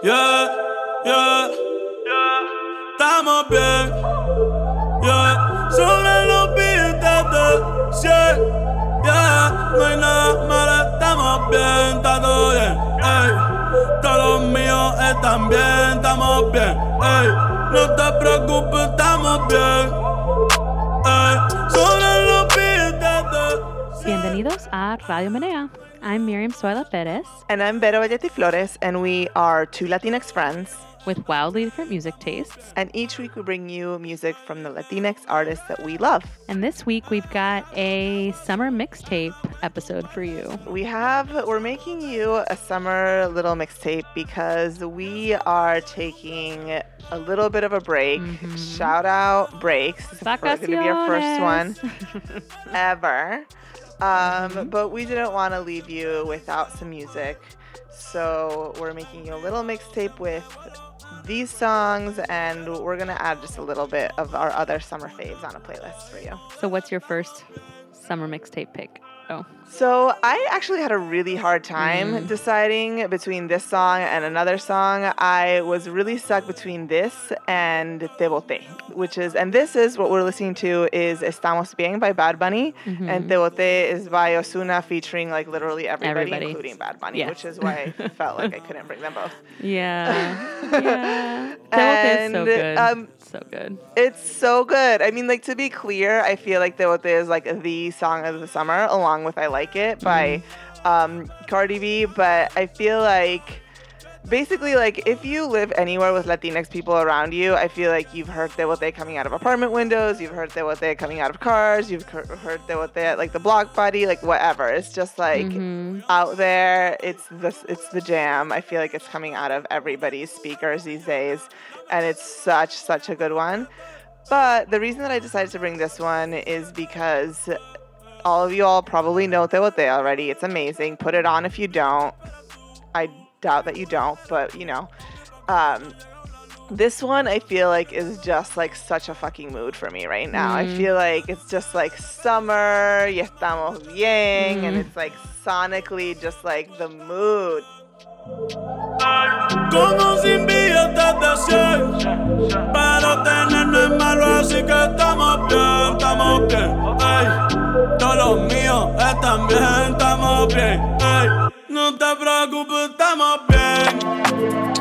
Yeah, yeah, estamos bien. Yeah, sobre los beats de 100. Yeah, no hay nada malo, estamos bien, está todo bien. Ey, todos los míos están bien, estamos bien. Ey, no te preocupes, estamos bien. Ey, sobre los beats de 100. Bienvenidos a Radio Menea. I'm Miriam Suela Perez And I'm Vero Valletti Flores, and we are two Latinx friends. with wildly different music tastes. And each week we bring you music from the Latinx artists that we love. And this week we've got a summer mixtape episode for you. We have, we're making you a summer little mixtape because we are taking a little bit of a break. Mm-hmm. Shout out breaks. This is going to be our first one ever. Um, But we didn't want to leave you without some music. So we're making you a little mixtape with these songs, and we're going to add just a little bit of our other summer faves on a playlist for you. So, what's your first summer mixtape pick? Oh, So I actually had a really hard time deciding between this song and another song. I was really stuck between this and Te Boté, which is, and this is what we're listening to is Estamos Bien by Bad Bunny, and Te Boté is by Ozuna featuring like literally everybody, Everybody. including Bad Bunny, Yes. which is why I felt like I couldn't bring them both. yeah. yeah. That is so good. um, so good. It's so good. I mean, like to be clear, I feel like Te Bote is like the song of the summer, along with I Like It by um, Cardi B. But I feel like basically, like if you live anywhere with Latinx people around you, I feel like you've heard their what they coming out of apartment windows, you've heard Te Bote coming out of cars, you've heard heard Te Bote at like the block party, like whatever. It's just like Mhm. out there. It's the it's the jam. I feel like it's coming out of everybody's speakers these days, and it's such such a good one. But the reason that I decided to bring this one is because all of you all probably know Te Bote already. It's amazing. Put it on if you don't. I doubt that you don't, but you know. Um, this one I feel like is just like such a fucking mood for me right now. I Mm. feel like it's just like summer, y estamos bien, and Mm. it's like sonically just like the mood. Como sin billetes de 100 Pero tener no es malo Así que estamos bien, estamos bien. Ey, todos los míos están bien, estamos bien. Ey, no te preocupes, estamos bien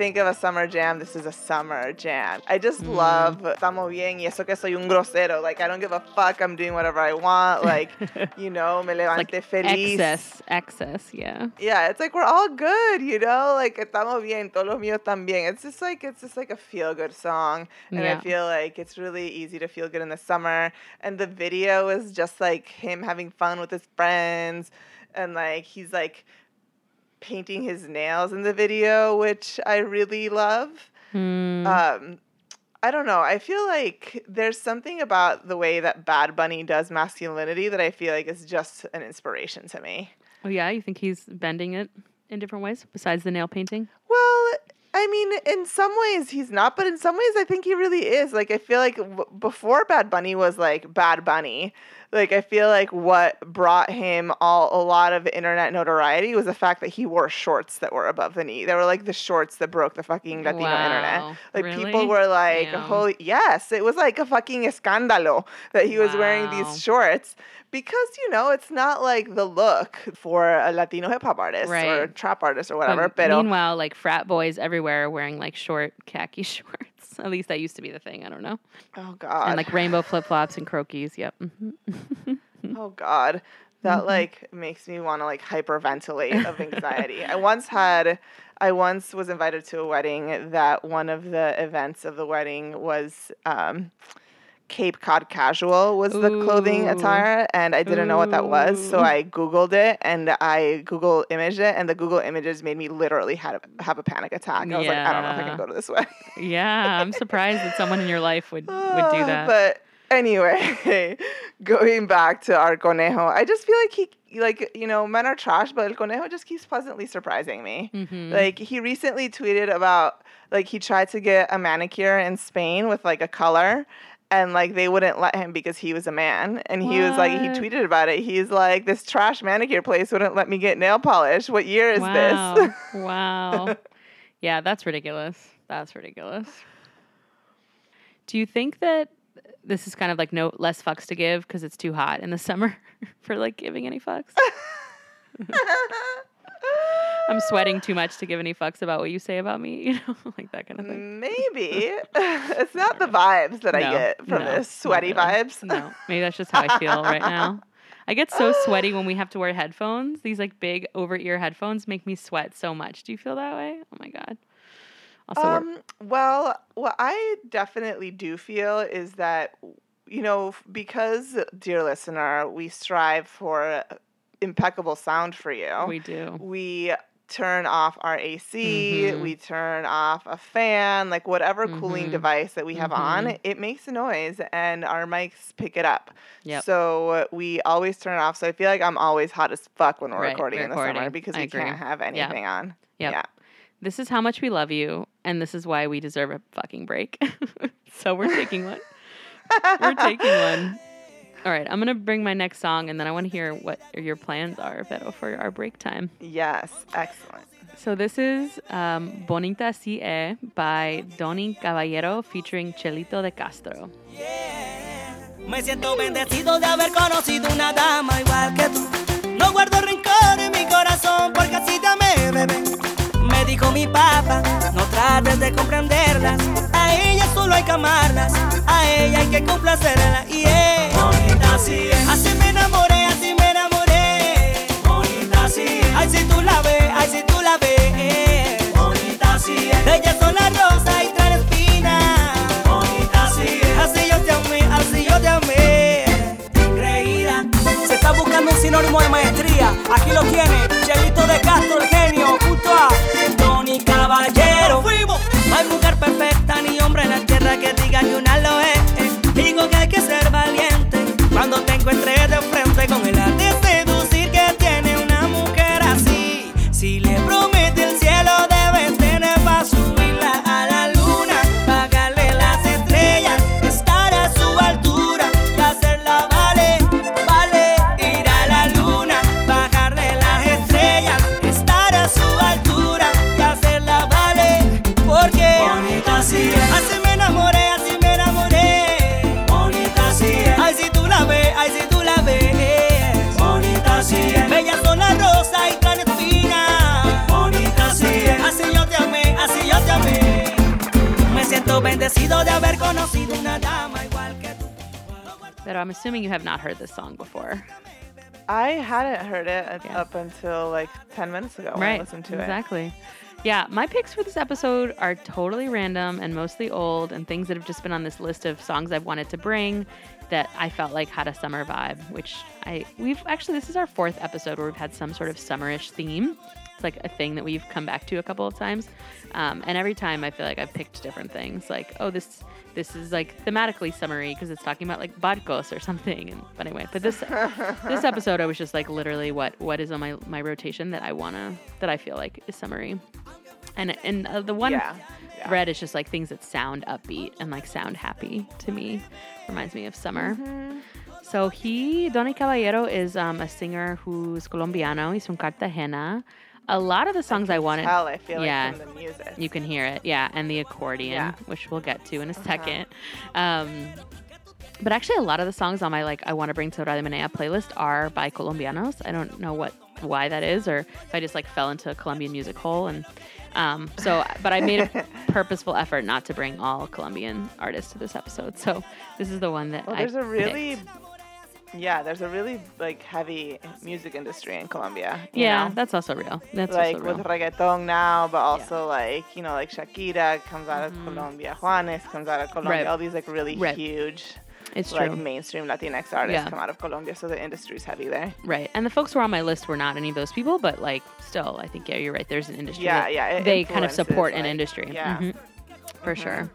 think of a summer jam, this is a summer jam. I just Mm. love estamos bien y eso que soy un grosero. Like I don't give a fuck. I'm doing whatever I want. Like, you know, me levante like feliz. excess, excess, yeah. Yeah, it's like we're all good, you know? Like estamos bien, todos los míos también. It's just like it's just like a feel good song. And Yeah. I feel like it's really easy to feel good in the summer. And the video is just like him having fun with his friends and like he's like painting his nails in the video, which I really love. Hmm. Um I don't know. I feel like there's something about the way that Bad Bunny does masculinity that I feel like is just an inspiration to me. oh yeah, you think he's bending it in different ways besides the nail painting? Well, I mean, in some ways he's not, but in some ways I think he really is. Like I feel like w- before Bad Bunny was like Bad Bunny, like I feel like what brought him all a lot of internet notoriety was the fact that he wore shorts that were above the knee. They were like the shorts that broke the fucking Latino Wow, internet. Like really? people were like, Damn. "Holy yes!" It was like a fucking escándalo that he was wearing these shorts because you know it's not like the look for a Latino hip hop artist or Right. trap artist or But whatever. Pero meanwhile, like frat boys everywhere are wearing like short khaki shorts. At least that used to be the thing. I don't know. oh god, And like rainbow flip flops and croquis. Yep. Mhm. Oh God. That Mm-hmm. like makes me want to like hyperventilate of anxiety. I once had I once was invited to a wedding that one of the events of the wedding was um Cape Cod casual was the clothing attire and I didn't know what that was. So I Googled it and I Google imaged it and the Google images made me literally have, have a panic attack. I was like, I don't know if I can go to this wedding. yeah, I'm surprised that someone in your life would would do that. But anyway, going back to our conejo, I just feel like he, like, you know, men are trash, but El Conejo just keeps pleasantly surprising me. Mhm. Like, he recently tweeted about, like, he tried to get a manicure in Spain with, like, a color. And like they wouldn't let him because he was a man and he was like he tweeted about it he's like this trash manicure place wouldn't let me get nail polish what year is wow. this wow. Yeah, that's ridiculous. That's ridiculous. Do you think that this is kind of like no less fucks to give because it's too hot in the summer for like giving any fucks? I'm sweating too much to give any fucks about what you say about me, you know, like that kind of thing. maybe it's not the vibes that i get from no, this sweaty really. vibes No, maybe that's just how I feel right now. I get so sweaty when we have to wear headphones. These like big over ear headphones make me sweat so much. Do you feel that way? Oh my god. Also, Um, well, what I definitely do feel is that, you know, because, dear listener, we strive for impeccable sound for you, we do. we turn off our AC, Mhm. we turn off a fan, like whatever cooling Mhm. device that we have on, Mhm. it makes a noise and our mics pick it up. Yep. So we always turn it off. So I feel like I'm always hot as fuck when we're Right, recording in the summer because I we agree. can't have anything on. Yep. Yeah. This is how much we love you, and this is why we deserve a fucking break. so we're taking one. We're taking one. All right, I'm gonna bring my next song, and then I want to hear what your plans are, Vero, for our break time. Yes, excellent. So this is um, Bonita Si E by Donny Caballero featuring Chelito de Castro. Me siento bendecido de haber conocido una dama igual que tú. No guardo rencor en mi corazón porque así te amé, bebé. Me dijo mi papá, no trates de comprenderlas. A ella solo hay que amarlas, a ella hay que complacerla. Y es bonita así es. Así me enamoré, así me enamoré. Bonita así es. Ay, si tú la ves, ay, si tú la ves. Bonita así es. Ellas son las rosas y traen espinas. Bonita así es. Así yo te amé, así yo te amé. Creída. Se está buscando un sinónimo de maestría. Aquí lo tiene. Chelito de Castro, hay mujer perfecta ni hombre en la tierra que diga que una lo es. Digo que hay que ser valiente. Cuando te encuentres I'm assuming you have not heard this song before. I hadn't heard it Yeah. up until like 10 minutes ago when I right. listened to it. exactly. Yeah, my picks for this episode are totally random and mostly old and things that have just been on this list of songs I've wanted to bring that I felt like had a summer vibe, which I we've actually this is our fourth episode where we've had some sort of summerish theme. It's like a thing that we've come back to a couple of times. Um, and every time I feel like I've picked different things. Like, oh, this this is like thematically summery because it's talking about like barcos or something. And but anyway, but this this episode I was just like literally what what is on my my rotation that I wanna that I feel like is summery. And and uh, the one Yeah, yeah. thread is just like things that sound upbeat and like sound happy to me. Reminds me of summer. Mm-hmm. So he, Donny Caballero, is um, a singer who's Colombiano. He's from Cartagena. A lot of the songs I, wanted, Tell, I feel yeah, like from the music. you can hear it, yeah, and the accordion, Yeah. which we'll get to in a Uh-huh. 2nd Um, but actually, a lot of the songs on my like I want to bring to Radio Menea playlist are by Colombianos. I don't know what why that is, or if I just like fell into a Colombian music hole, and um, so. But I made a purposeful effort not to bring all Colombian artists to this episode. So this is the one that well, I there's a really, picked. Yeah, there's a really like heavy music industry in Colombia. you yeah, know? that's also real. That's like also real. with reggaeton now, but also like you know like Shakira comes out of Mhm. Colombia, Juanes comes out of Colombia. Right. All these like really Right. huge it's like true. mainstream Latinx artists Yeah. come out of Colombia, so the industry's heavy there. Right. And the folks who were on my list were not any of those people, but like still, I think yeah, you're right. There's an industry. Yeah, yeah, they kind of support an industry. yeah. Mhm. For Mhm. sure.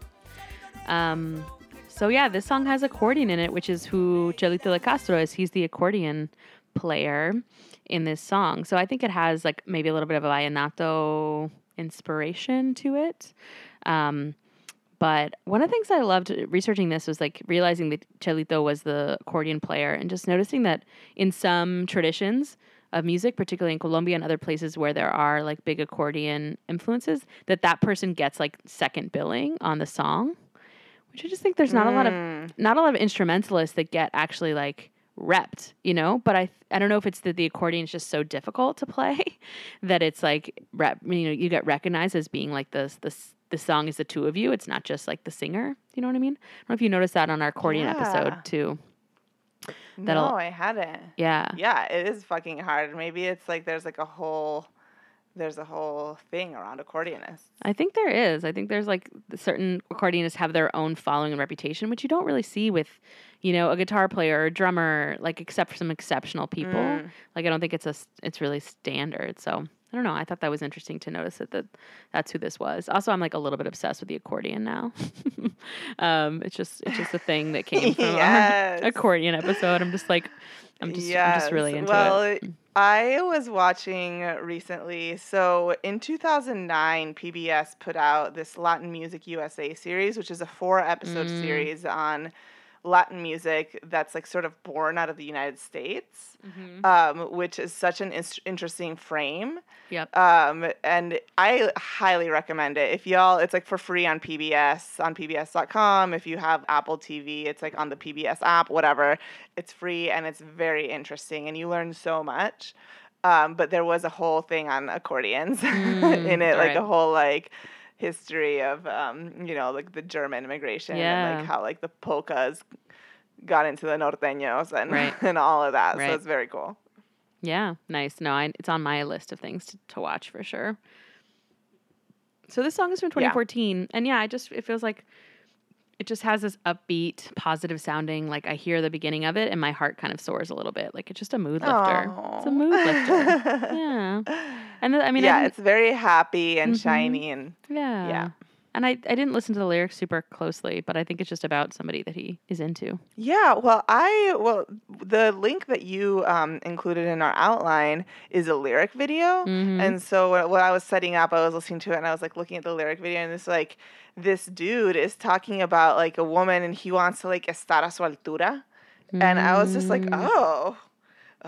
Um so yeah, this song has accordion in it, which is who Chelito de Castro is. He's the accordion player in this song. So I think it has like maybe a little bit of a vallenato inspiration to it. Um But one of the things I loved researching this was like realizing that Chelito was the accordion player and just noticing that in some traditions of music, particularly in Colombia and other places where there are like big accordion influences, that that person gets like second billing on the song. Which I just think there's not a lot of Mm. not a lot of instrumentalists that get actually like repped, you know. But I I don't know if it's that the accordion is just so difficult to play that it's like rep, you know you get recognized as being like the the the song is the two of you. It's not just like the singer. You know what I mean? I don't know if you noticed that on our accordion Yeah. episode too. That'll- no, I hadn't. Yeah. Yeah, it is fucking hard. Maybe it's like there's like a whole there's a whole thing around accordionists. I think there is. I think there's like certain accordionists have their own following and reputation, which you don't really see with, you know, a guitar player or a drummer, like except for some exceptional people. Mm. Like I don't think it's a it's really standard. So I don't know. I thought that was interesting to notice that, that that's who this was. Also, I'm like a little bit obsessed with the accordion now. um, it's just it's just a thing that came from Yes. our accordion episode. I'm just like I'm just I'm just really Yes. into well, it. I was watching recently. So in 2009, PBS put out this Latin Music USA series, which is a four episode Mm. series on Latin music that's like sort of born out of the United States, Mhm. um, which is such an ins- interesting frame. Yep. Um, and I highly recommend it. If y'all, it's like for free on PBS, on PBS.com. If you have Apple TV, it's like on the PBS app, whatever. It's free and it's very interesting and you learn so much. Um, but there was a whole thing on accordions Mm, in it, like a whole like history of, um, you know, like the German immigration and like how like the polkas got into the norteños and, Right. and all of that. Right. So it's very cool. Yeah, nice. No, I, it's on my list of things to, to watch for sure. So this song is from Yeah. 2014, and yeah, I just it feels like it just has this upbeat, positive sounding. Like I hear the beginning of it, and my heart kind of soars a little bit. Like it's just a mood lifter. It's a mood lifter. yeah, and I mean, yeah, didn't- it's very happy and Mhm. shiny and yeah, yeah. And I, I didn't listen to the lyrics super closely, but I think it's just about somebody that he is into. yeah. Well, I well the link that you um, included in our outline is a lyric video, Mhm. and so when when I was setting up, I was listening to it and I was like looking at the lyric video, and it's like this dude is talking about like a woman and he wants to like estar a su altura, and I was just like, Mm. oh.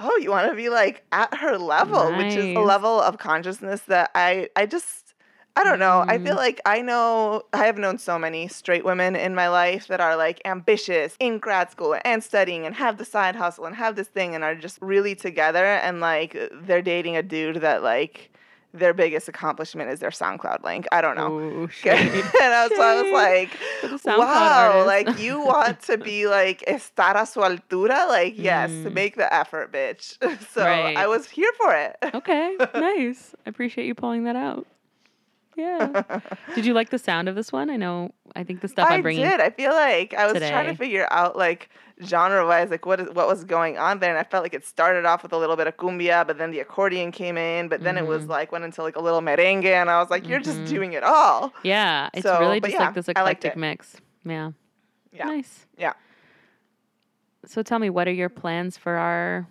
Oh, you want to be like at her level, which is a level of consciousness that I I just I don't know. I feel Mm. like I know I have known so many straight women in my life that are like ambitious in grad school and studying and have the side hustle and have this thing and are just really together and like they're dating a dude that like their biggest accomplishment is their SoundCloud link. I don't know. Ooh, and. I was, so I was like, for the SoundCloud wow, like you want to be like estar a su altura? Like, yes, Mm. make the effort, bitch. so Right. I was here for it. Okay, nice. I appreciate you pulling that out. Yeah. Did you like the sound of this one? I know. I think the stuff I I'm bringing. I did. I feel like I was trying to figure out like genre wise, like what is what was going on there, and I felt like it started off with a little bit of cumbia, but then the accordion came in, but then it was Mhm. like went into like a little merengue, and I was like, you're Mhm. just doing it all. Yeah, it's So, really just yeah, like this eclectic mix. Yeah. Yeah. Nice. Yeah. So tell me, what are your plans for our?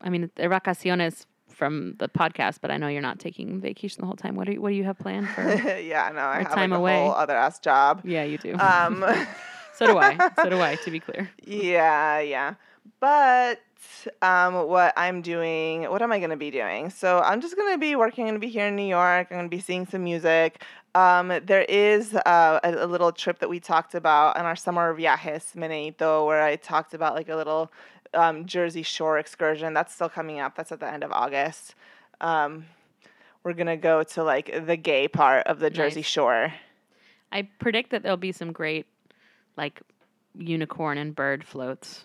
I mean, vacaciones from the podcast, but I know you're not taking vacation the whole time. What do you, what do you have planned for? yeah, no, I have time like away. a whole other ass job. yeah, you do. Um, so do I. So do I. To be clear. Yeah, yeah. But um, what I'm doing, what am I going to be doing? So I'm just going to be working. I'm going to be here in New York. I'm going to be seeing some music. Um, there is uh, a, a little trip that we talked about on our summer viajes, Meneito, where I talked about like a little um, Jersey Shore excursion. That's still coming up. That's at the end of August. Um, we're going to go to like the gay part of the Jersey Nice. Shore. I predict that there'll be some great, like, unicorn and bird floats.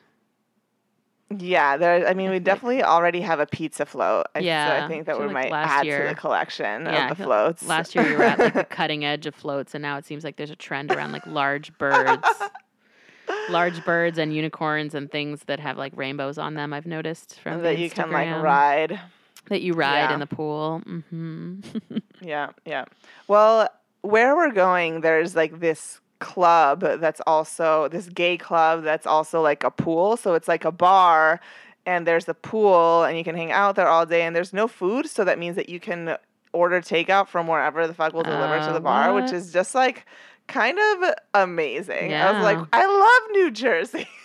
Yeah, there. I mean, we definitely already have a pizza float. I, so Yeah, I think I that we like might add to the collection Yeah, of the floats. Last year you were at like the cutting edge of floats, and now it seems like there's a trend around like large birds, large birds and unicorns and things that have like rainbows on them. I've noticed from that you can like ride. that you ride Yeah. in the pool. Mm-hmm. Yeah, yeah. Well, where we're going, there's like this club that's also this gay club that's also like a pool. So it's like a bar and there's a pool and you can hang out there all day and there's no food, so that means that you can order takeout from wherever the fuck will deliver to Uh, the bar, which is just like kind of amazing. I was like, I love New Jersey.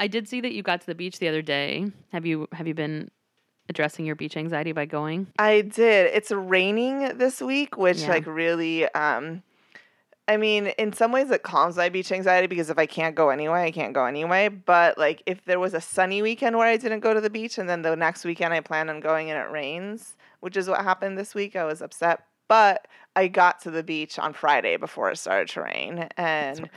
I did see that you got to the beach the other day. Have you have you been addressing your beach anxiety by going? I did. It's raining this week, which Yeah. like really um I mean, in some ways it calms my beach anxiety because if I can't go anyway, I can't go anyway. But like if there was a sunny weekend where I didn't go to the beach and then the next weekend I plan on going and it rains, which is what happened this week, I was upset. But I got to the beach on Friday before it started to rain and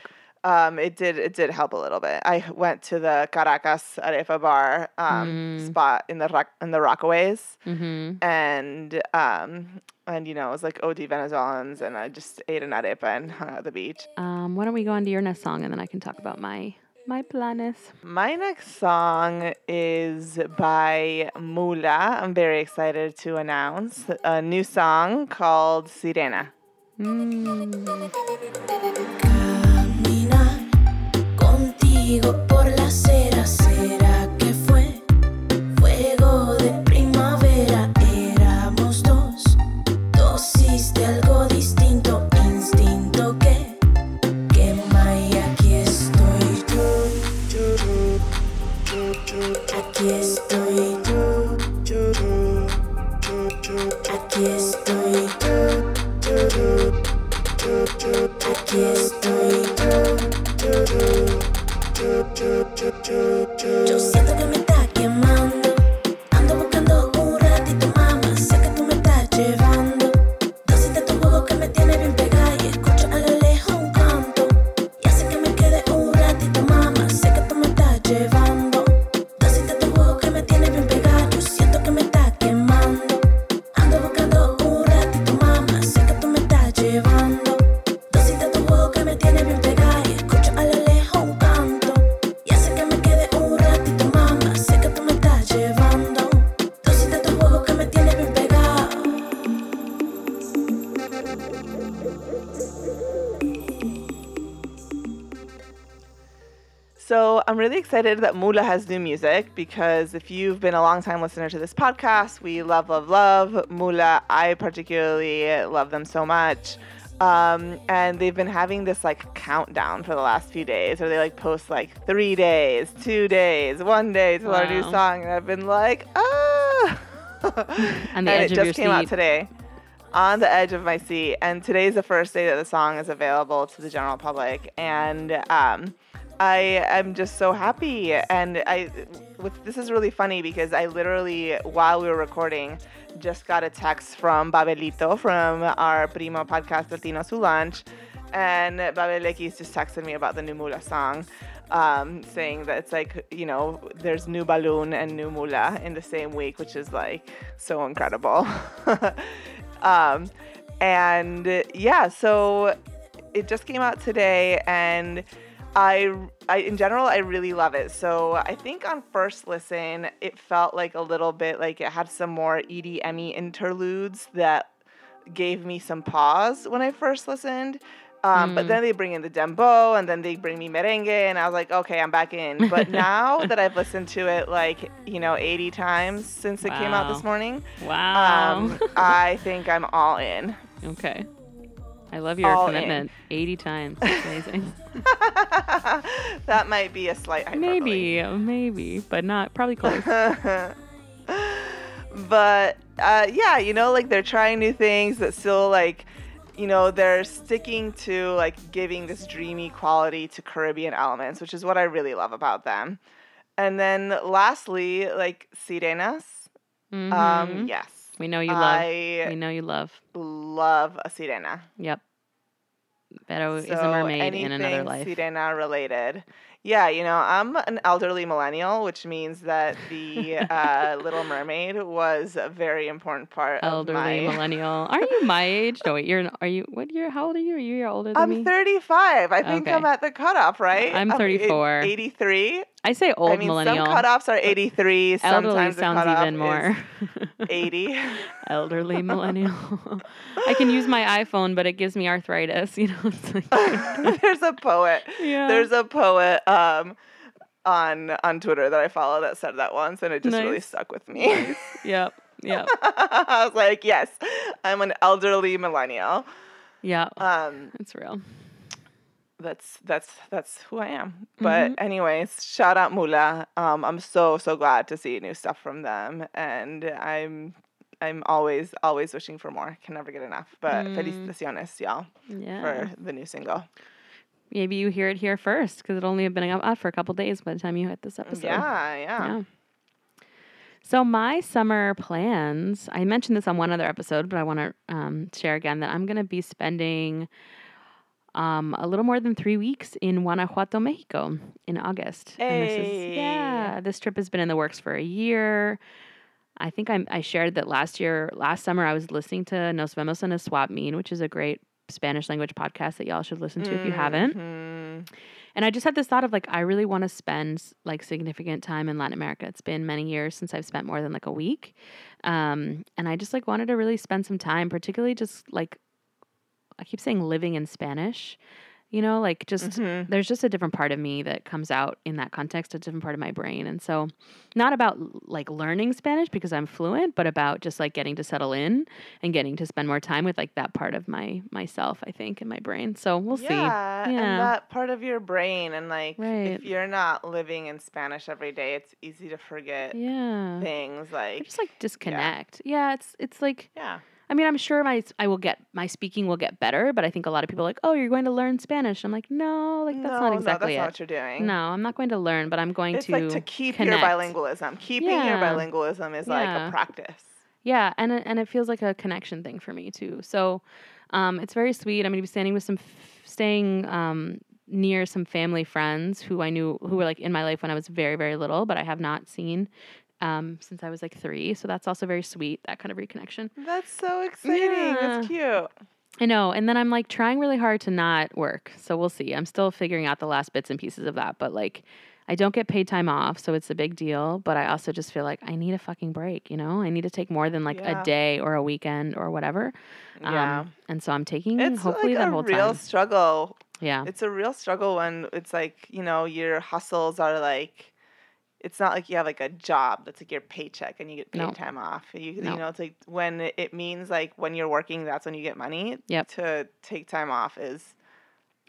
um, it did it did help a little bit. I went to the Caracas Arepa bar um, Mm. spot in the rock, in the Rockaways Mm-hmm. and um and you know it was like OD Venezuelans and I just ate an arepa and hung out at the beach. Um, why don't we go on to your next song and then I can talk about my my plan is. My next song is by Mula. I'm very excited to announce a new song called Sirena. Mm. Really excited that Mula has new music because if you've been a long time listener to this podcast, we love, love, love Mula. I particularly love them so much. Um, and they've been having this like countdown for the last few days where they like post like three days, two days, one day to our new song. And I've been like, ah. And edge it just came out today on the edge of my seat and today's the first day that the song is available to the general public and um, i am just so happy and i with this is really funny because i literally while we were recording just got a text from babelito from our primo podcast Latinos Who Lunch and babelekis just texted me about the new mula song um, saying that it's like you know there's new balloon and new mula in the same week which is like so incredible. Um, and yeah so it just came out today and I, I in general i really love it so i think on first listen it felt like a little bit like it had some more edm interludes that gave me some pause when i first listened um, but Mm. then they bring in the dembow and then they bring me merengue and i was like okay i'm back in but now that i've listened to it like you know 80 times since it came out this morning Wow. um, I think I'm all in. okay. I love your all in. commitment. 80 times. That's amazing. that might be a slight hyperbole. maybe, maybe, but not probably close. but uh, yeah, you know, like they're trying new things, but still like, you know, they're sticking to like giving this dreamy quality to Caribbean elements, which is what I really love about them. And then lastly, like Sirenas. Um, Mhm. yes. we know you love. I we know you love. Love a sirena. Yep. Vero is a mermaid in another life. Sirena related. Yeah, you know, I'm an elderly millennial, which means that the uh, Little Mermaid was a very important part Elderly of my. millennial. Are you my age? No, wait. You're. Are you? What year? How old are you? Are you year older than I'm me? 35. I think I'm at the cutoff, right? I'm Of eight- 34. 83. I say old I mean, millennial. some cutoffs are 83. Elderly Sometimes sounds even more. 80. Elderly millennial. I can use my iPhone, but it gives me arthritis. You know. It's like, There's a poet. yeah. There's a poet um, on on Twitter that I follow that said that once, and it just really stuck with me. Yep. Yep. I was like, yes, I'm an elderly millennial. Yeah. Um, it's real. that's that's that's who I am. But anyways, shout out Mula. Um, I'm so so glad to see new stuff from them, and I'm I'm always always wishing for more. Can never get enough. But felicitaciones, y'all, Yeah. for the new single. Maybe you hear it here first because it'll only have been up for a couple days by the time you hit this episode. Yeah, yeah. Yeah. So my summer plans, I mentioned this on one other episode, but I want to um, share again that I'm going to be spending um, a little more than three weeks in Guanajuato, Mexico in August. And this Hey. is, yeah, this trip has been in the works for a year. I think I, I shared that last year, last summer, I was listening to Nos Vemos en a Swap Mean, which is a great Spanish language podcast that y'all should listen to if you haven't. Mhm. And I just had this thought of like, I really want to spend like significant time in Latin America. It's been many years since I've spent more than like a week. Um, and I just like wanted to really spend some time, particularly just like, I keep saying living in Spanish, you know, like just Mhm. there's just a different part of me that comes out in that context, a different part of my brain. And so, not about like learning Spanish because I'm fluent, but about just like getting to settle in and getting to spend more time with like that part of my myself, I think, in my brain. So we'll see. yeah, and that part of your brain, and like Right. if you're not living in Spanish every day, it's easy to forget Yeah. things Or like just like disconnect. Yeah. it's it's like yeah. I mean, I'm sure my I will get my speaking will get better, but I think a lot of people are like, "Oh, you're going to learn Spanish." I'm like, "No, like that's no, not exactly no, it." that's not what you're doing. no, I'm not going to learn, but I'm going it's to like to keep connect. your bilingualism. Keeping your bilingualism is like a practice. Yeah, and it, and it feels like a connection thing for me too. So, um, it's very sweet. I'm going to be standing with some, f- staying um, near some family friends who I knew who were like in my life when I was very very little, but I have not seen um, since I was like three. So that's also very sweet. That kind of reconnection. That's so exciting. That's cute. I know. And then I'm like trying really hard to not work. So we'll see. I'm still figuring out the last bits and pieces of that. But like, I don't get paid time off. So it's a big deal. But I also just feel like I need a fucking break, you know? I need to take more than like Yeah. a day or a weekend or whatever. Yeah. Um, and so I'm taking It's hopefully like that a whole real struggle. Yeah. It's a real struggle when it's like, you know, your hustles are like it's not like you have like a job that's like your paycheck and you get paid No. time off. You, No. you know, it's like when it- means like when you're working, that's when you get money. Yep. To take time off is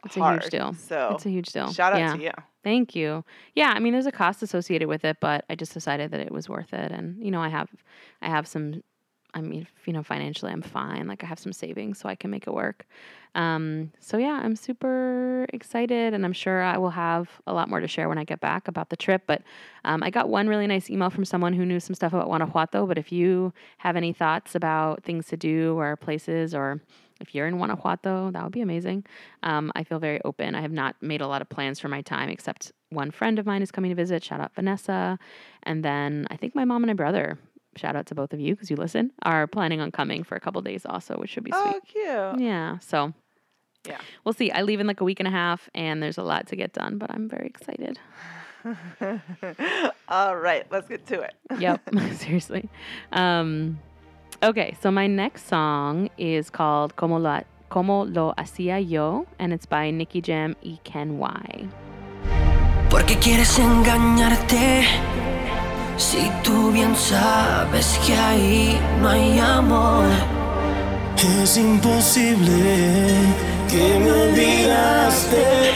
It's a huge deal. So It's a huge deal. shout out yeah. to you. Thank you. Yeah, I mean there's a cost associated with it, but I just decided that it was worth it and you know, I have I have some I mean, you know, financially I'm fine. Like I have some savings so I can make it work. Um so yeah, I'm super excited and I'm sure I will have a lot more to share when I get back about the trip, but um, I got one really nice email from someone who knew some stuff about Guanajuato, but if you have any thoughts about things to do or places or if you're in Guanajuato, that would be amazing. Um, I feel very open. I have not made a lot of plans for my time, except one friend of mine is coming to visit. Shout out Vanessa. And then I think my mom and my brother, shout out to both of you because you listen, are planning on coming for a couple days also, which should be sweet. Oh, cute. Yeah. So Yeah. we'll see. I leave in like a week and a half, and there's a lot to get done, but I'm very excited. All right, let's get to it. Yep, seriously. Um, okay, so my next song is called Como lo, Como lo hacía yo, and it's by Nicky Jam y Ken Y. Porque quieres engañarte si tú bien sabes que ahí no hay amor. Es imposible que me olvidaste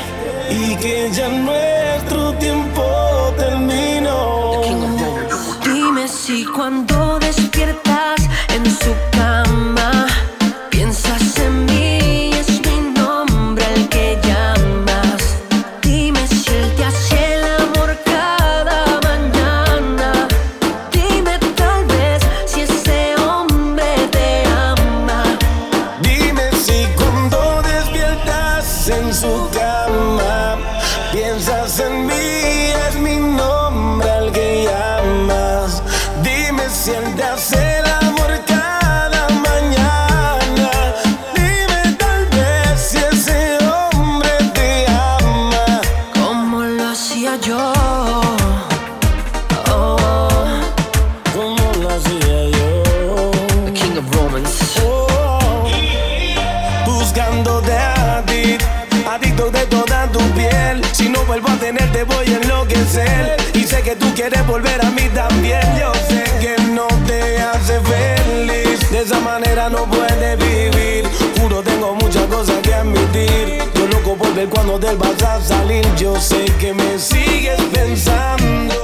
y que ya nuestro tiempo terminó. Dime si cuando despiertas en su cama quieres volver a mí también. Yo sé que no te hace feliz. De esa manera no puedes vivir. Juro, tengo muchas cosas siempre cuando del vas a salir, yo sé que me sigues pensando.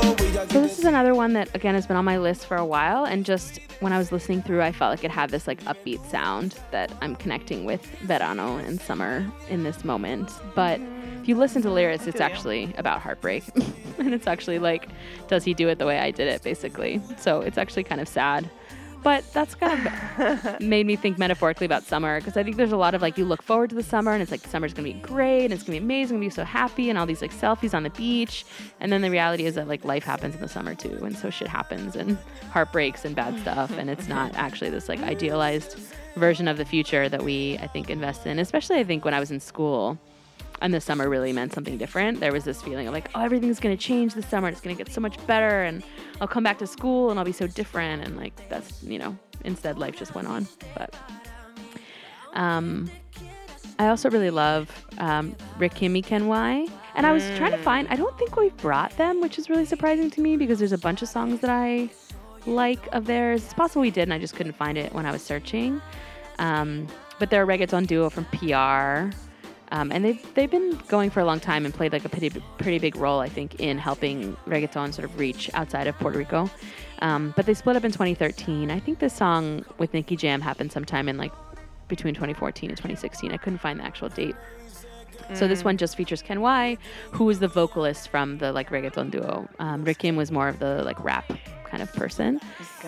So this is another one that again has been on my list for a while and just when I was listening through I felt like it had this like upbeat sound that I'm connecting with verano and summer in this moment. But you listen to lyrics it's actually about heartbreak. and it's actually like does he do it the way I did it basically. So it's actually kind of sad. But that's kind of made me think metaphorically about summer because I think there's a lot of like you look forward to the summer and it's like summer's gonna be great and it's gonna be amazing, gonna be so happy and all these like selfies on the beach. And then the reality is that like life happens in the summer too, and so shit happens and heartbreaks and bad stuff, and it's not actually this like idealized version of the future that we I think invest in. Especially I think when I was in school and the summer really meant something different. There was this feeling of like, oh, everything's gonna change this summer. It's gonna get so much better, and I'll come back to school and I'll be so different. And like that's you know, instead life just went on. But um, I also really love um, Rakim y Ken Y, and I was trying to find. I don't think we've brought them, which is really surprising to me because there's a bunch of songs that I like of theirs. It's possible we did, and I just couldn't find it when I was searching. Um, but they're a reggaeton duo from PR. Um, and they've they've been going for a long time and played like a pretty pretty big role, I think, in helping reggaeton sort of reach outside of Puerto Rico. Um, but they split up in 2013. I think this song with Nicky Jam happened sometime in like between 2014 and 2016. I couldn't find the actual date. So this one just features Ken Y, who is the vocalist from the like reggaeton duo. Um, Rakim was more of the like rap kind of person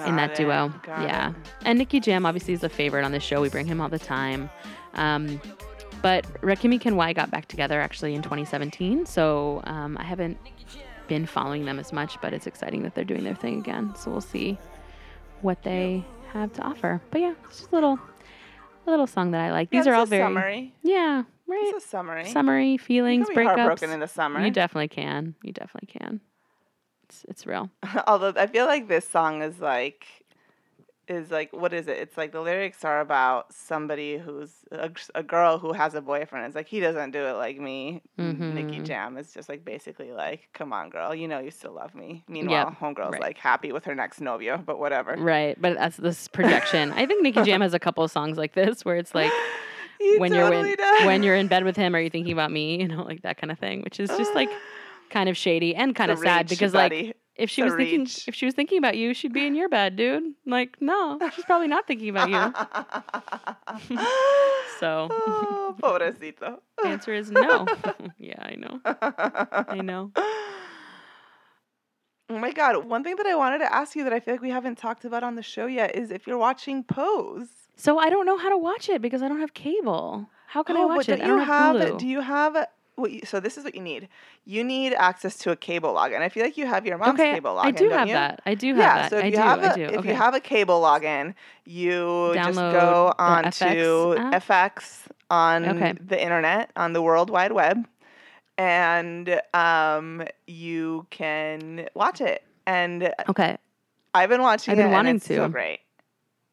in that Got duo. got yeah, it. and Nicky Jam obviously is a favorite on this show. We bring him all the time. Um, but Rakim y Ken Y got back together actually in 2017. So um, I haven't been following them as much, but it's exciting that they're doing their thing again. So we'll see what they have to offer. But yeah, it's just a little, a little song that I like. These Yeah, are all a very, summary. yeah, right. It's a summary. Summery feelings, You can be breakups. heartbroken in the summer. You definitely can. You definitely can. It's it's real. Although I feel like this song is like is like what is it? It's like the lyrics are about somebody who's a, a girl who has a boyfriend. It's like he doesn't do it like me. Nicky Mhm. Jam is just like basically like, come on, girl, you know you still love me. Meanwhile, homegirl's right. like happy with her next novio, but whatever. Right, but that's this projection. I think Nicky Jam has a couple of songs like this where it's like He when totally you're does. in, when you're in bed with him, are you thinking about me? You know, like that kind of thing, which is just like kind of shady and kind The of sad because like buddy. If she was thinking if she was thinking about you, she'd be in your bed, dude. Like no, she's probably not thinking about you. So oh, pobrecito. answer is no. yeah, I know. I know. Oh my god, one thing that I wanted to ask you that I feel like we haven't talked about on the show yet is if you're watching Pose. So I don't know how to watch it because I don't have cable. How can I Oh, but watch it? I don't you have, have Hulu. do you have what you, so this is what you need. You need access to a cable login. I feel like you have your mom's okay, cable login. I do have you? that. I do have that. yeah, that. so if I you do. have a, do. if okay. you have a cable login, you just go the on FX to? FX on Okay. the internet on the World Wide Web, and um, you can watch it. And okay. I've been watching I've been it, wanting and it's so to. great.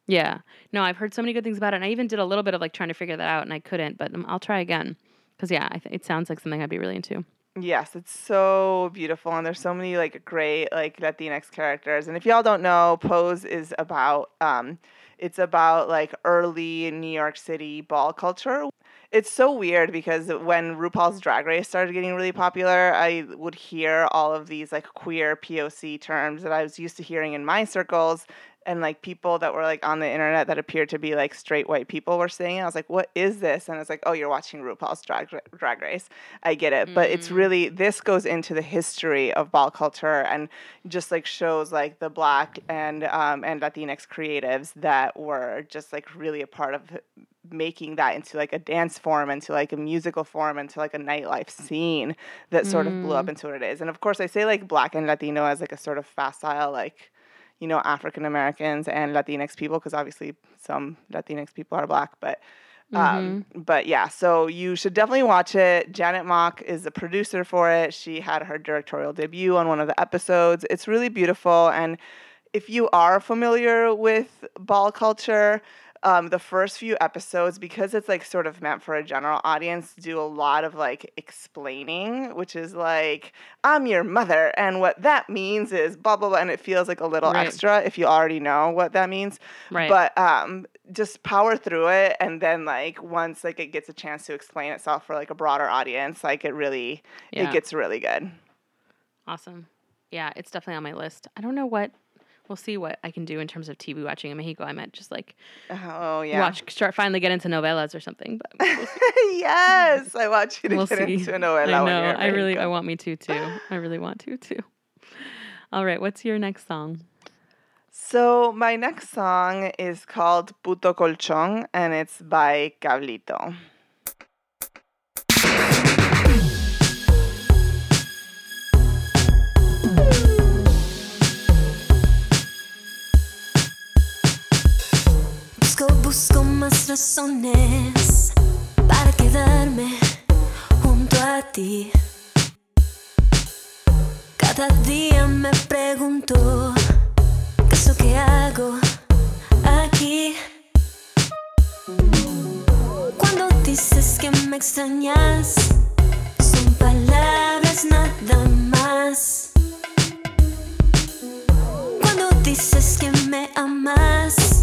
Yeah. No, I've heard so many good things about it, and I even did a little bit of like trying to figure that out, and I couldn't. But um, I'll try again because yeah, I th- it sounds like something I'd be really into. Yes, it's so beautiful, and there's so many like great like Latinx characters. And if y'all don't know, Pose is about um, it's about like early New York City ball culture. It's so weird because when RuPaul's Drag Race started getting really popular, I would hear all of these like queer POC terms that I was used to hearing in my circles. And like people that were like on the internet that appeared to be like straight white people were saying, it. I was like, "What is this?" And it's like, "Oh, you're watching RuPaul's Drag Drag Race." I get it, but it's really this goes into the history of ball culture and just like shows like the black and um, and Latinx creatives that were just like really a part of making that into like a dance form, into like a musical form, into like a nightlife scene that sort of blew up into what it is. And of course, I say like black and Latino as like a sort of facile like you know African Americans and Latinx people because obviously some Latinx people are black, but um, but yeah, so you should definitely watch it. Janet Mock is the producer for it. She had her directorial debut on one of the episodes. It's really beautiful. And if you are familiar with ball culture, um, the first few episodes, because it's like sort of meant for a general audience, do a lot of like explaining, which is like, I'm your mother, and what that means is blah, blah, blah. And it feels like a little Right. extra if you already know what that means. Right. But um, just power through it. And then, like, once like it gets a chance to explain itself for like a broader audience, like it really, Yeah. it gets really good. Awesome. Yeah, it's definitely on my list. I don't know what we'll see what I can do in terms of TV watching in Mexico. I might just like Oh, yeah. watch start finally get into novellas or something. But we'll yes. I want you to We'll get see. into a novela. I know. I really I want me to too. I really want to too. All right, what's your next song? So my next song is called Puto Colchón and it's by Cablito. Razones para quedarme junto a ti. Cada día me pregunto qué es lo que hago aquí. Cuando dices que me extrañas, son palabras nada más. Cuando dices que me amas,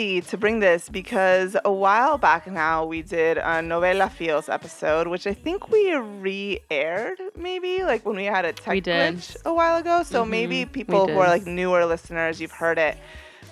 happy to bring this because a while back now we did a Novela Feels episode, which I think we re-aired maybe like when we had a tech glitch a while ago. So maybe Mhm, we people who are like newer listeners, you've heard it.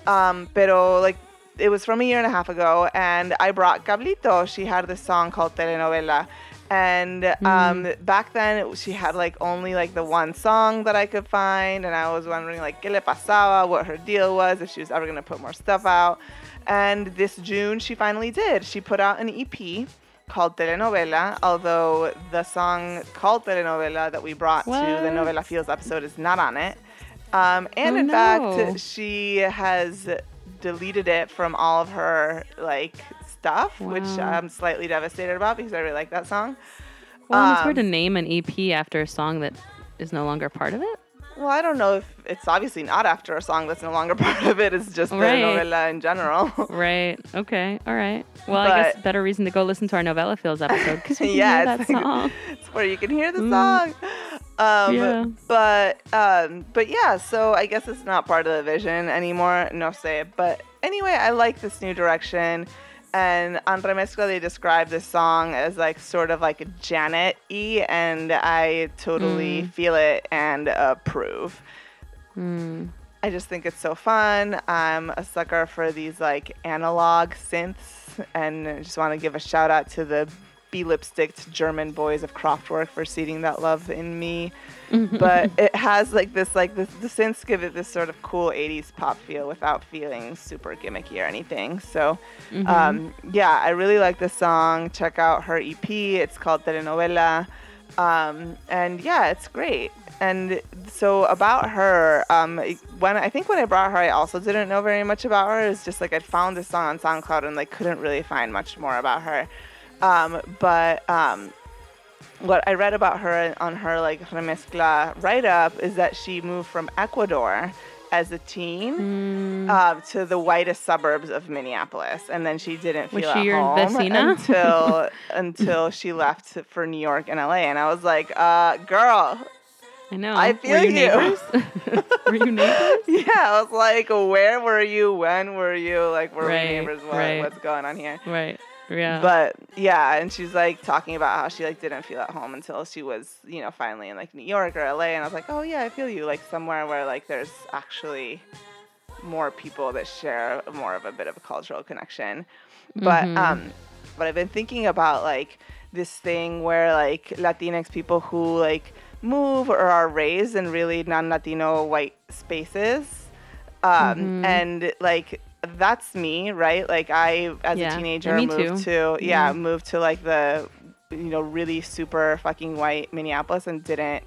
Um, pero like it was from a year and a half ago, and I brought Cablito. She had this song called Telenovela. And um, Mm. back then, she had like only like the one song that I could find, and I was wondering like qué le pasaba, what her deal was, if she was ever gonna put more stuff out. And this June, she finally did. She put out an EP called Telenovela, although the song called Telenovela that we brought to the Novela Feels episode is not on it. Um, and Oh, in no. fact, she has deleted it from all of her like stuff, which I'm slightly devastated about because I really like that song. Well, and it's weird to Um, name an EP after a song that is no longer part of it. Well, I don't know if it's obviously not after a song that's no longer part of it. It's just the Right. novela in general. Right. Okay. All right. Well, I guess better reason to go listen to our novella feels episode because we yeah, hear that it's like- song. it's where you can hear the Mm. song. Um, Yeah. But um, but yeah, so I guess it's not part of the vision anymore. No say. But anyway, I like this new direction. And on they describe this song as like sort of like Janet y, and I totally Mm. feel it and approve. Mm. I just think it's so fun. I'm a sucker for these like analog synths, and I just want to give a shout out to the be lipsticked German boys of Kraftwerk for seeding that love in me. but it has like this like this, the synths give it this sort of cool 80s pop feel without feeling super gimmicky or anything. So um, yeah, I really like this song. Check out her EP. It's called Telenovela. Um, and yeah, it's great. And so about her, um, when I think when I brought her, I also didn't know very much about her. It's just like I'd found this song on SoundCloud and like couldn't really find much more about her. Um, but um, what I read about her on her like remezcla write up is that she moved from Ecuador as a teen Mm. um, to the whitest suburbs of Minneapolis, and then she didn't Was feel she at your home vecina? until until she left for New York and LA. And I was like, uh, girl, I know. I Were feel you you. neighbors? were you neighbors? yeah, I was like, where were you? When were you? Like, were Right, we neighbors? What, right. What's going on here? Right. Yeah. But yeah, and she's like talking about how she like didn't feel at home until she was, you know, finally in like New York or LA and I was like, "Oh yeah, I feel you." Like somewhere where like there's actually more people that share more of a bit of a cultural connection. But Mhm. um but I've been thinking about like this thing where like Latinx people who like move or are raised in really non-Latino white spaces um Mhm. and like that's me right like i as Yeah, a teenager me moved too. to yeah Mhm. moved to like the you know really super fucking white minneapolis and didn't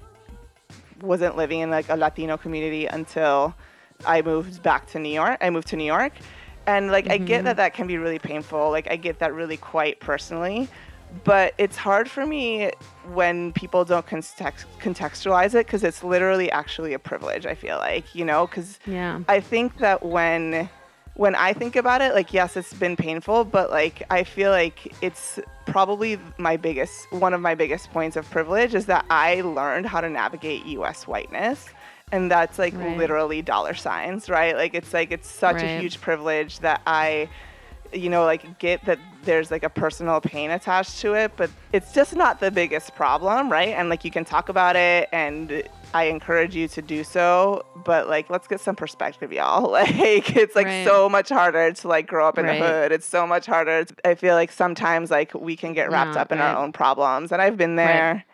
wasn't living in like a latino community until i moved back to new york i moved to new york and like i get that that can be really painful like i get that really quite personally but it's hard for me when people don't context- contextualize it because it's literally actually a privilege i feel like you know because yeah. I think that when when I think about it, like yes, it's been painful, but like I feel like it's probably my biggest one of my biggest points of privilege is that I learned how to navigate US whiteness. And that's like Right. literally dollar signs, right? Like it's like it's such a huge privilege that I you know, like get that there's like a personal pain attached to it, but it's just not the biggest problem, right? And like you can talk about it and I encourage you to do so, but like let's get some perspective, y'all. Like it's like Right. so much harder to like grow up in Right. the hood. It's so much harder. I feel like sometimes like we can get wrapped Yeah, up in right. our own problems, and I've been there.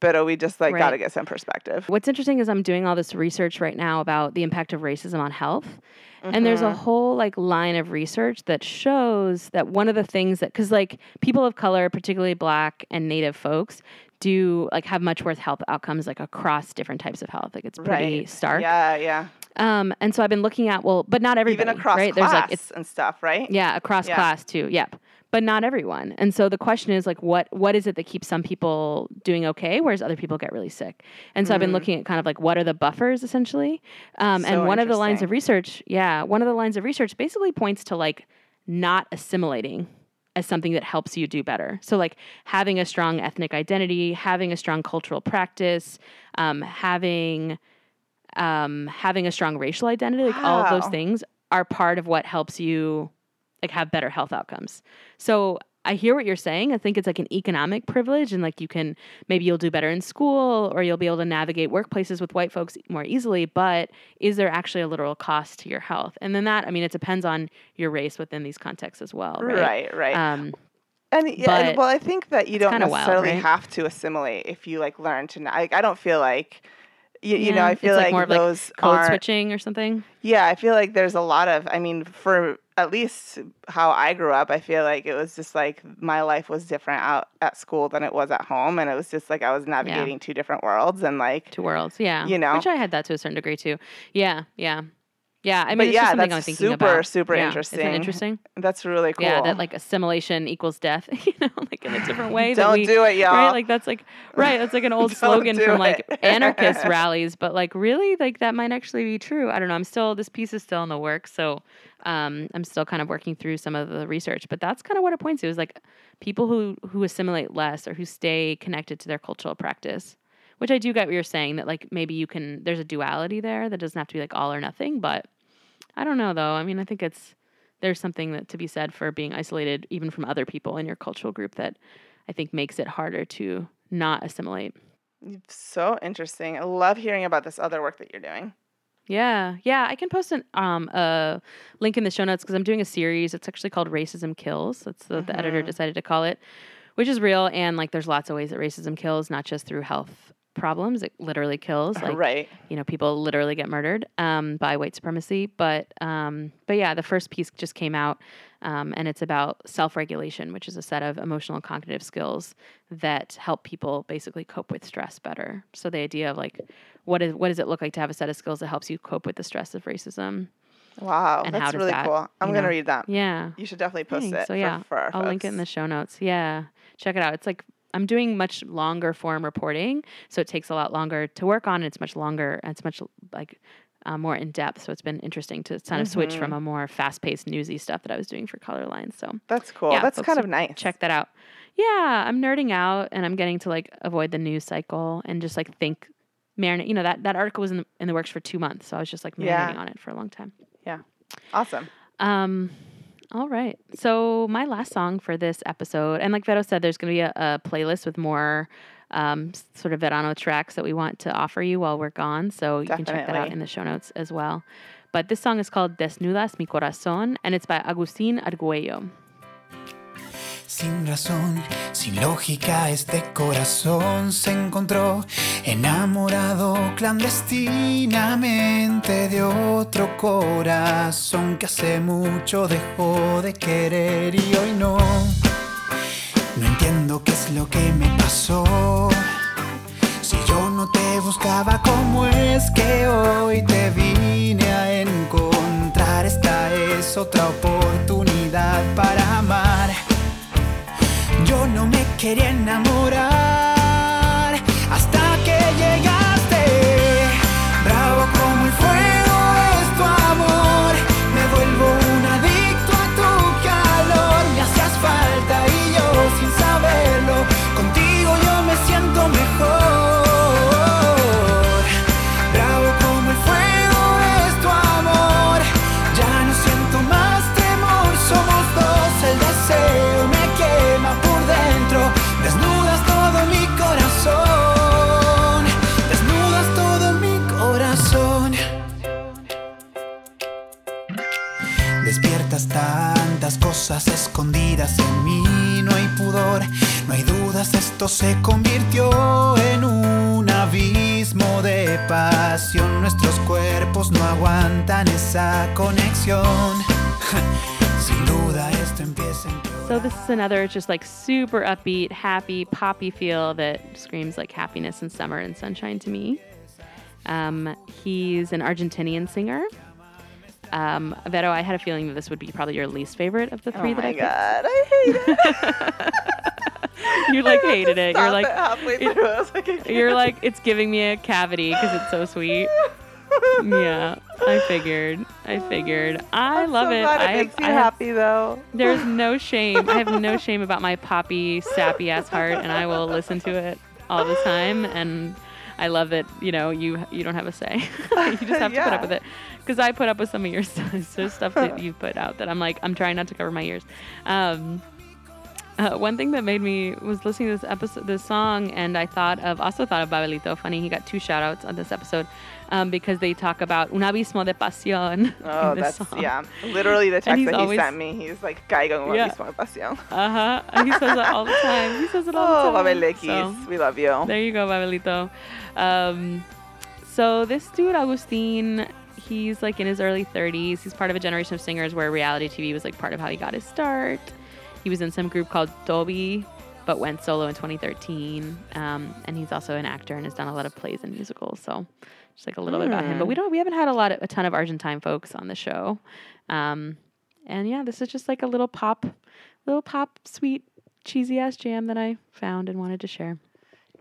But we just like Right. got to get some perspective. What's interesting is I'm doing all this research right now about the impact of racism on health. And there's a Mhm. whole like line of research that shows that one of the things that cuz like people of color, particularly black and native folks, do like have much worse health outcomes like across different types of health. Like it's pretty right. stark. Yeah, yeah. Um and so I've been looking at well, but not everybody, Even across right? class There's like it's and stuff, right? yeah, across Yeah. class too. Yep. But not everyone. And so the question is like what what is it that keeps some people doing okay whereas other people get really sick? And so I've been Mm. looking at kind of like what are the buffers essentially? Um, So and one of the lines of research, yeah, one of the lines of research basically points to like not assimilating as something that helps you do better. So like having a strong ethnic identity, having a strong cultural practice, um, having um, having a strong racial identity, like all of those things are part of what helps you like have better health outcomes. So I hear what you're saying. I think it's like an economic privilege and like you can maybe you'll do better in school or you'll be able to navigate workplaces with white folks more easily, but is there actually a literal cost to your health? And then that, I mean, it depends on your race within these contexts as well, right? Right, right. Um, And yeah, and, well, I think that you don't kinda wild, necessarily right? have to assimilate if you like learn to. Like, I don't feel like, you, you know, I feel it's like, more of like those code aren't. switching or something. Yeah, I feel like there's a lot of. I mean, for at least how I grew up, I feel like it was just like my life was different out at school than it was at home, and it was just like I was navigating two different worlds, and like, Two worlds, yeah. You know? which I had that to a certain degree too. Yeah, yeah, yeah. I mean, But yeah, that's I'm super, about. super Yeah, interesting. Isn't interesting? that's really cool. Yeah, that like assimilation equals death. You know, like in a different way. don't we, do it, y'all. Right, like that's like right. That's like an old slogan from like anarchist rallies, but like really, like that might actually be true. I don't know. I'm still this piece is still in the works, so um, I'm still kind of working through some of the research. But that's kind of what it points to is like people who who assimilate less or who stay connected to their cultural practice. Which I do get what you're saying that like maybe you can. There's a duality there that doesn't have to be like all or nothing, but I don't know though. I mean, I think it's there's something that to be said for being isolated even from other people in your cultural group that I think makes it harder to not assimilate. so interesting. I love hearing about this other work that you're doing. Yeah, yeah. I can post an um a link in the show notes because I'm doing a series. It's actually called Racism Kills. That's the, the editor Mhm. decided to call it, which is real. And like, there's lots of ways that racism kills, not just through health problems. It literally kills. Like, right. you know, people literally get murdered um, by white supremacy. But um, but yeah, the first piece just came out, um, and it's about self-regulation, which is a set of emotional and cognitive skills that help people basically cope with stress better. So the idea of like, what is what does it look like to have a set of skills that helps you cope with the stress of racism? Wow, And that's really that, cool. I'm gonna know, read that. Yeah. You should definitely post Thanks. it. So yeah, for, our I'll link it in the show notes. Yeah, check it out. It's like I'm doing much longer form reporting, so it takes a lot longer to work on. And it's much longer. and It's much like uh, more in depth. So it's been interesting to kind of switch Mm-hmm. from a more fast paced newsy stuff that I was doing for Color Lines. So That's cool. Yeah, that's kind of nice. check that out. Yeah, I'm nerding out and I'm getting to like avoid the news cycle and just like think. Marinate, you know that that article was in the, in the works for two months, so I was just like marinating Yeah. on it for a long time. Yeah, awesome. Um, All right. So my last song for this episode, and like Vero said, there's going to be a, a playlist with more um, sort of verano tracks that we want to offer you while we're gone. So you can check that out in the show notes as well. But this song is called Desnudas Mi Corazón, and it's by Agustín Arguello. Sin razón, sin lógica, este corazón se encontró enamorado clandestinamente de otro corazón que hace mucho dejó de querer y hoy no. No entiendo qué es lo que me pasó. Si yo no te buscaba, ¿cómo es que hoy te vine a encontrar? Esta es otra oportunidad para. Yo no me quería enamorar escondidas en mí, no hay pudor, no hay dudas, esto se convirtió en un abismo de pasión. Nuestros cuerpos no aguantan esa conexión. Sin duda esto empieza en So this is another just like super upbeat, happy, poppy feel that screams like happiness and summer and sunshine to me. Um, he's an Argentinian singer. Um, Vero, I had a feeling that this would be probably your least favorite of the Oh three that my I god, I hate it. You like hated it. You're Stop like it halfway it- through. I was like, I you're like it's giving me a cavity because it's so sweet. Yeah, I figured. I figured. I I'm love so it. Glad it I, makes you I have- happy though. There's no shame. I have no shame about my poppy, sappy ass heart, and I will listen to it all the time. And I love that you know you you don't have a say. you just have to put Yeah. up with it. Because I put up with some of your stuff, so stuff that you put out that I'm like I'm trying not to cover my ears. Um, uh, one thing that made me was listening to this episode, this song, and I thought of also thought of Babelito. Funny, he got two shout outs on this episode um, because they talk about un abismo de pasión. Oh, that's song. yeah. Literally the text that he always- sent me. He's like, "Caigo en Yeah. la misma pasión." Uh huh. He says that all the time. He says it all Oh, the time. Babelekis, So, we love you. there you go, Babelito. Um, so this dude, Agustin, he's like in his early 30s. He's part of a generation of singers where reality TV was like part of how he got his start. He was in some group called Toby, but went solo in 2013. Um, and he's also an actor and has done a lot of plays and musicals. So just like a little bit about him. But we don't, we haven't had a lot of, a ton of Argentine folks on the show. Um, and yeah, this is just like a little pop, little pop, sweet, cheesy ass jam that I found and wanted to share.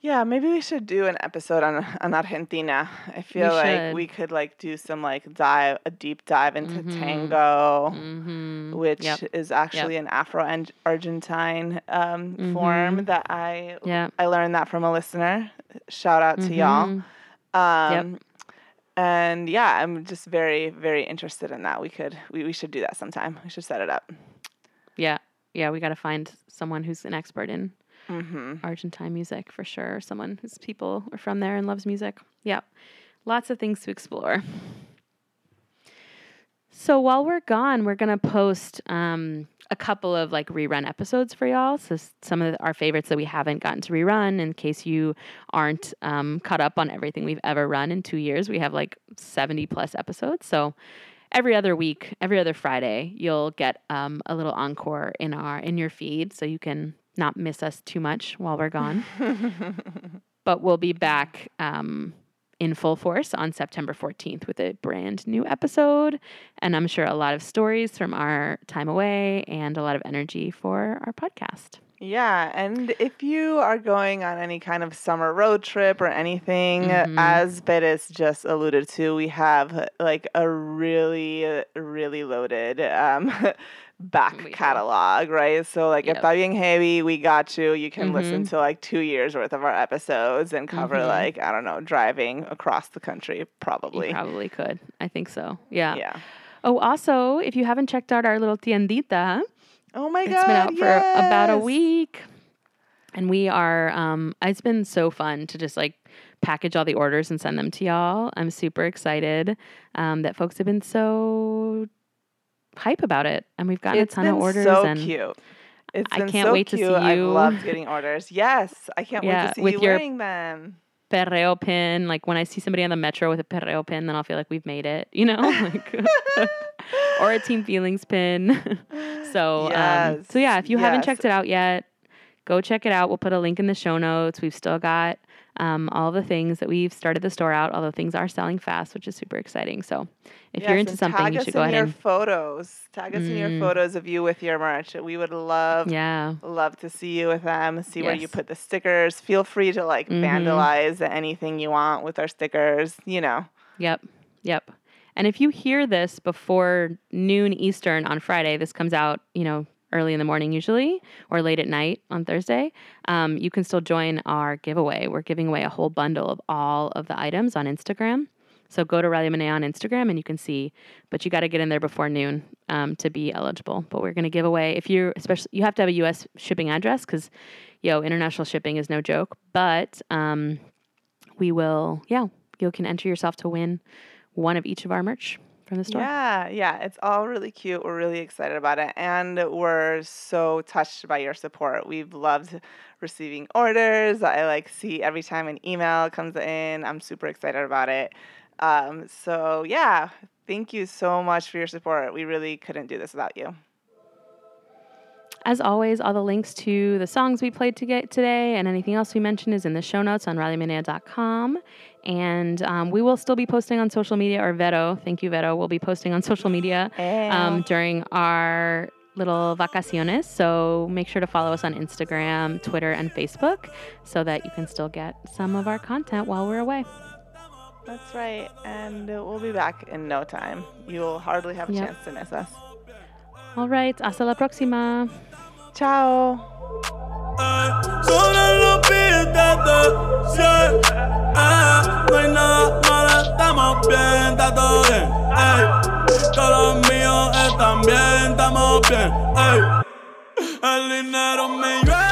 Yeah, maybe we should do an episode on on Argentina. I feel like should. we could like do some like dive a deep dive into Mhm. tango, Mm-hmm. which Yep. is actually an Afro Argentine um, form Mhm. that I Yeah. I learned that from a listener. Shout out to y'all. Mhm. Um, And yeah, I'm just very very interested in that. We could we, we should do that sometime. We should set it up. Yeah. Yeah. We got to find someone who's an expert in hmm Argentine music for sure. Someone whose people are from there and loves music. Yeah. Lots of things to explore. So while we're gone, we're going to post um, a couple of like rerun episodes for y'all. So some of our favorites that we haven't gotten to rerun in case you aren't um, caught up on everything we've ever run in two years. We have like 70 plus episodes. So every other week, every other Friday, you'll get um, a little encore in our in your feed, so you can not miss us too much while we're gone. but we'll be back um, in full force on September 14th with a brand new episode, and I'm sure a lot of stories from our time away and a lot of energy for our podcast. Yeah, and if you are going on any kind of summer road trip or anything, Mhm. as Perez just alluded to, we have like a really, really loaded um, back We catalog, right? So, like, Yep. if that being heavy, we got you. You can listen Mhm. to like two years worth of our episodes and cover, Mhm. like, I don't know, driving across the country, probably. You probably could. I think so. Yeah. Yeah. Oh, also, if you haven't checked out our little tiendita, Oh my god, it's been out for about a week. And we are, um, it's been so fun to just like package all the orders and send them to y'all. I'm super excited um, that folks have been so hype about it. And we've gotten It's a ton of orders. so and cute. It's I can't so wait to see you. I love getting orders. Yes, I can't wait to see you wearing them. perreo pin. Like when I see somebody on the metro with a perreo pin, then I'll feel like we've made it, you know? like, or a team feelings pin. so, um, so yeah, if you haven't checked it out yet, go check it out. We'll put a link in the show notes. We've still got um, all the things that we've started the store out, although things are selling fast, which is super exciting. So if you're into something, you should go in ahead your and photos. Tag us in your Mm. photos of you with your merch. We would love, yeah. love to see you with them. See where you put the stickers. Feel free to like Mhm. vandalize anything you want with our stickers. You know. Yep. Yep. And if you hear this before noon Eastern on Friday, this comes out, you know, early in the morning usually or late at night on Thursday, um, you can still join our giveaway. We're giving away a whole bundle of all of the items on Instagram. So go to Radio Menea on Instagram and you can see, but you got to get in there before noon um, to be eligible. But we're going to give away, if you're, especially, you have to have a US shipping address because, yo, international shipping is no joke. But um, we will, yeah, you can enter yourself to win one of each of our merch from the store. Yeah, yeah, it's all really cute. We're really excited about it. And we're so touched by your support. We've loved receiving orders. I like see every time an email comes in. I'm super excited about it. Um, so yeah, thank you so much for your support. We really couldn't do this without you. As always, all the links to the songs we played to get today and anything else we mentioned is in the show notes on Raleigh.com. And um, we will still be posting on social media, or Vero, thank you, Vero, will be posting on social media um, during our little vacaciones. So make sure to follow us on Instagram, Twitter, and Facebook so that you can still get some of our content while we're away. That's right. And we'll be back in no time. You'll hardly have a Yep. chance to miss us. All right, hasta la próxima. Ciao. Ey, sobre los beats de 100 Ey, no hay nada malo, estamos bien, está todo bien Ey, todos los míos están bien, estamos bien Ey, el dinero me llueve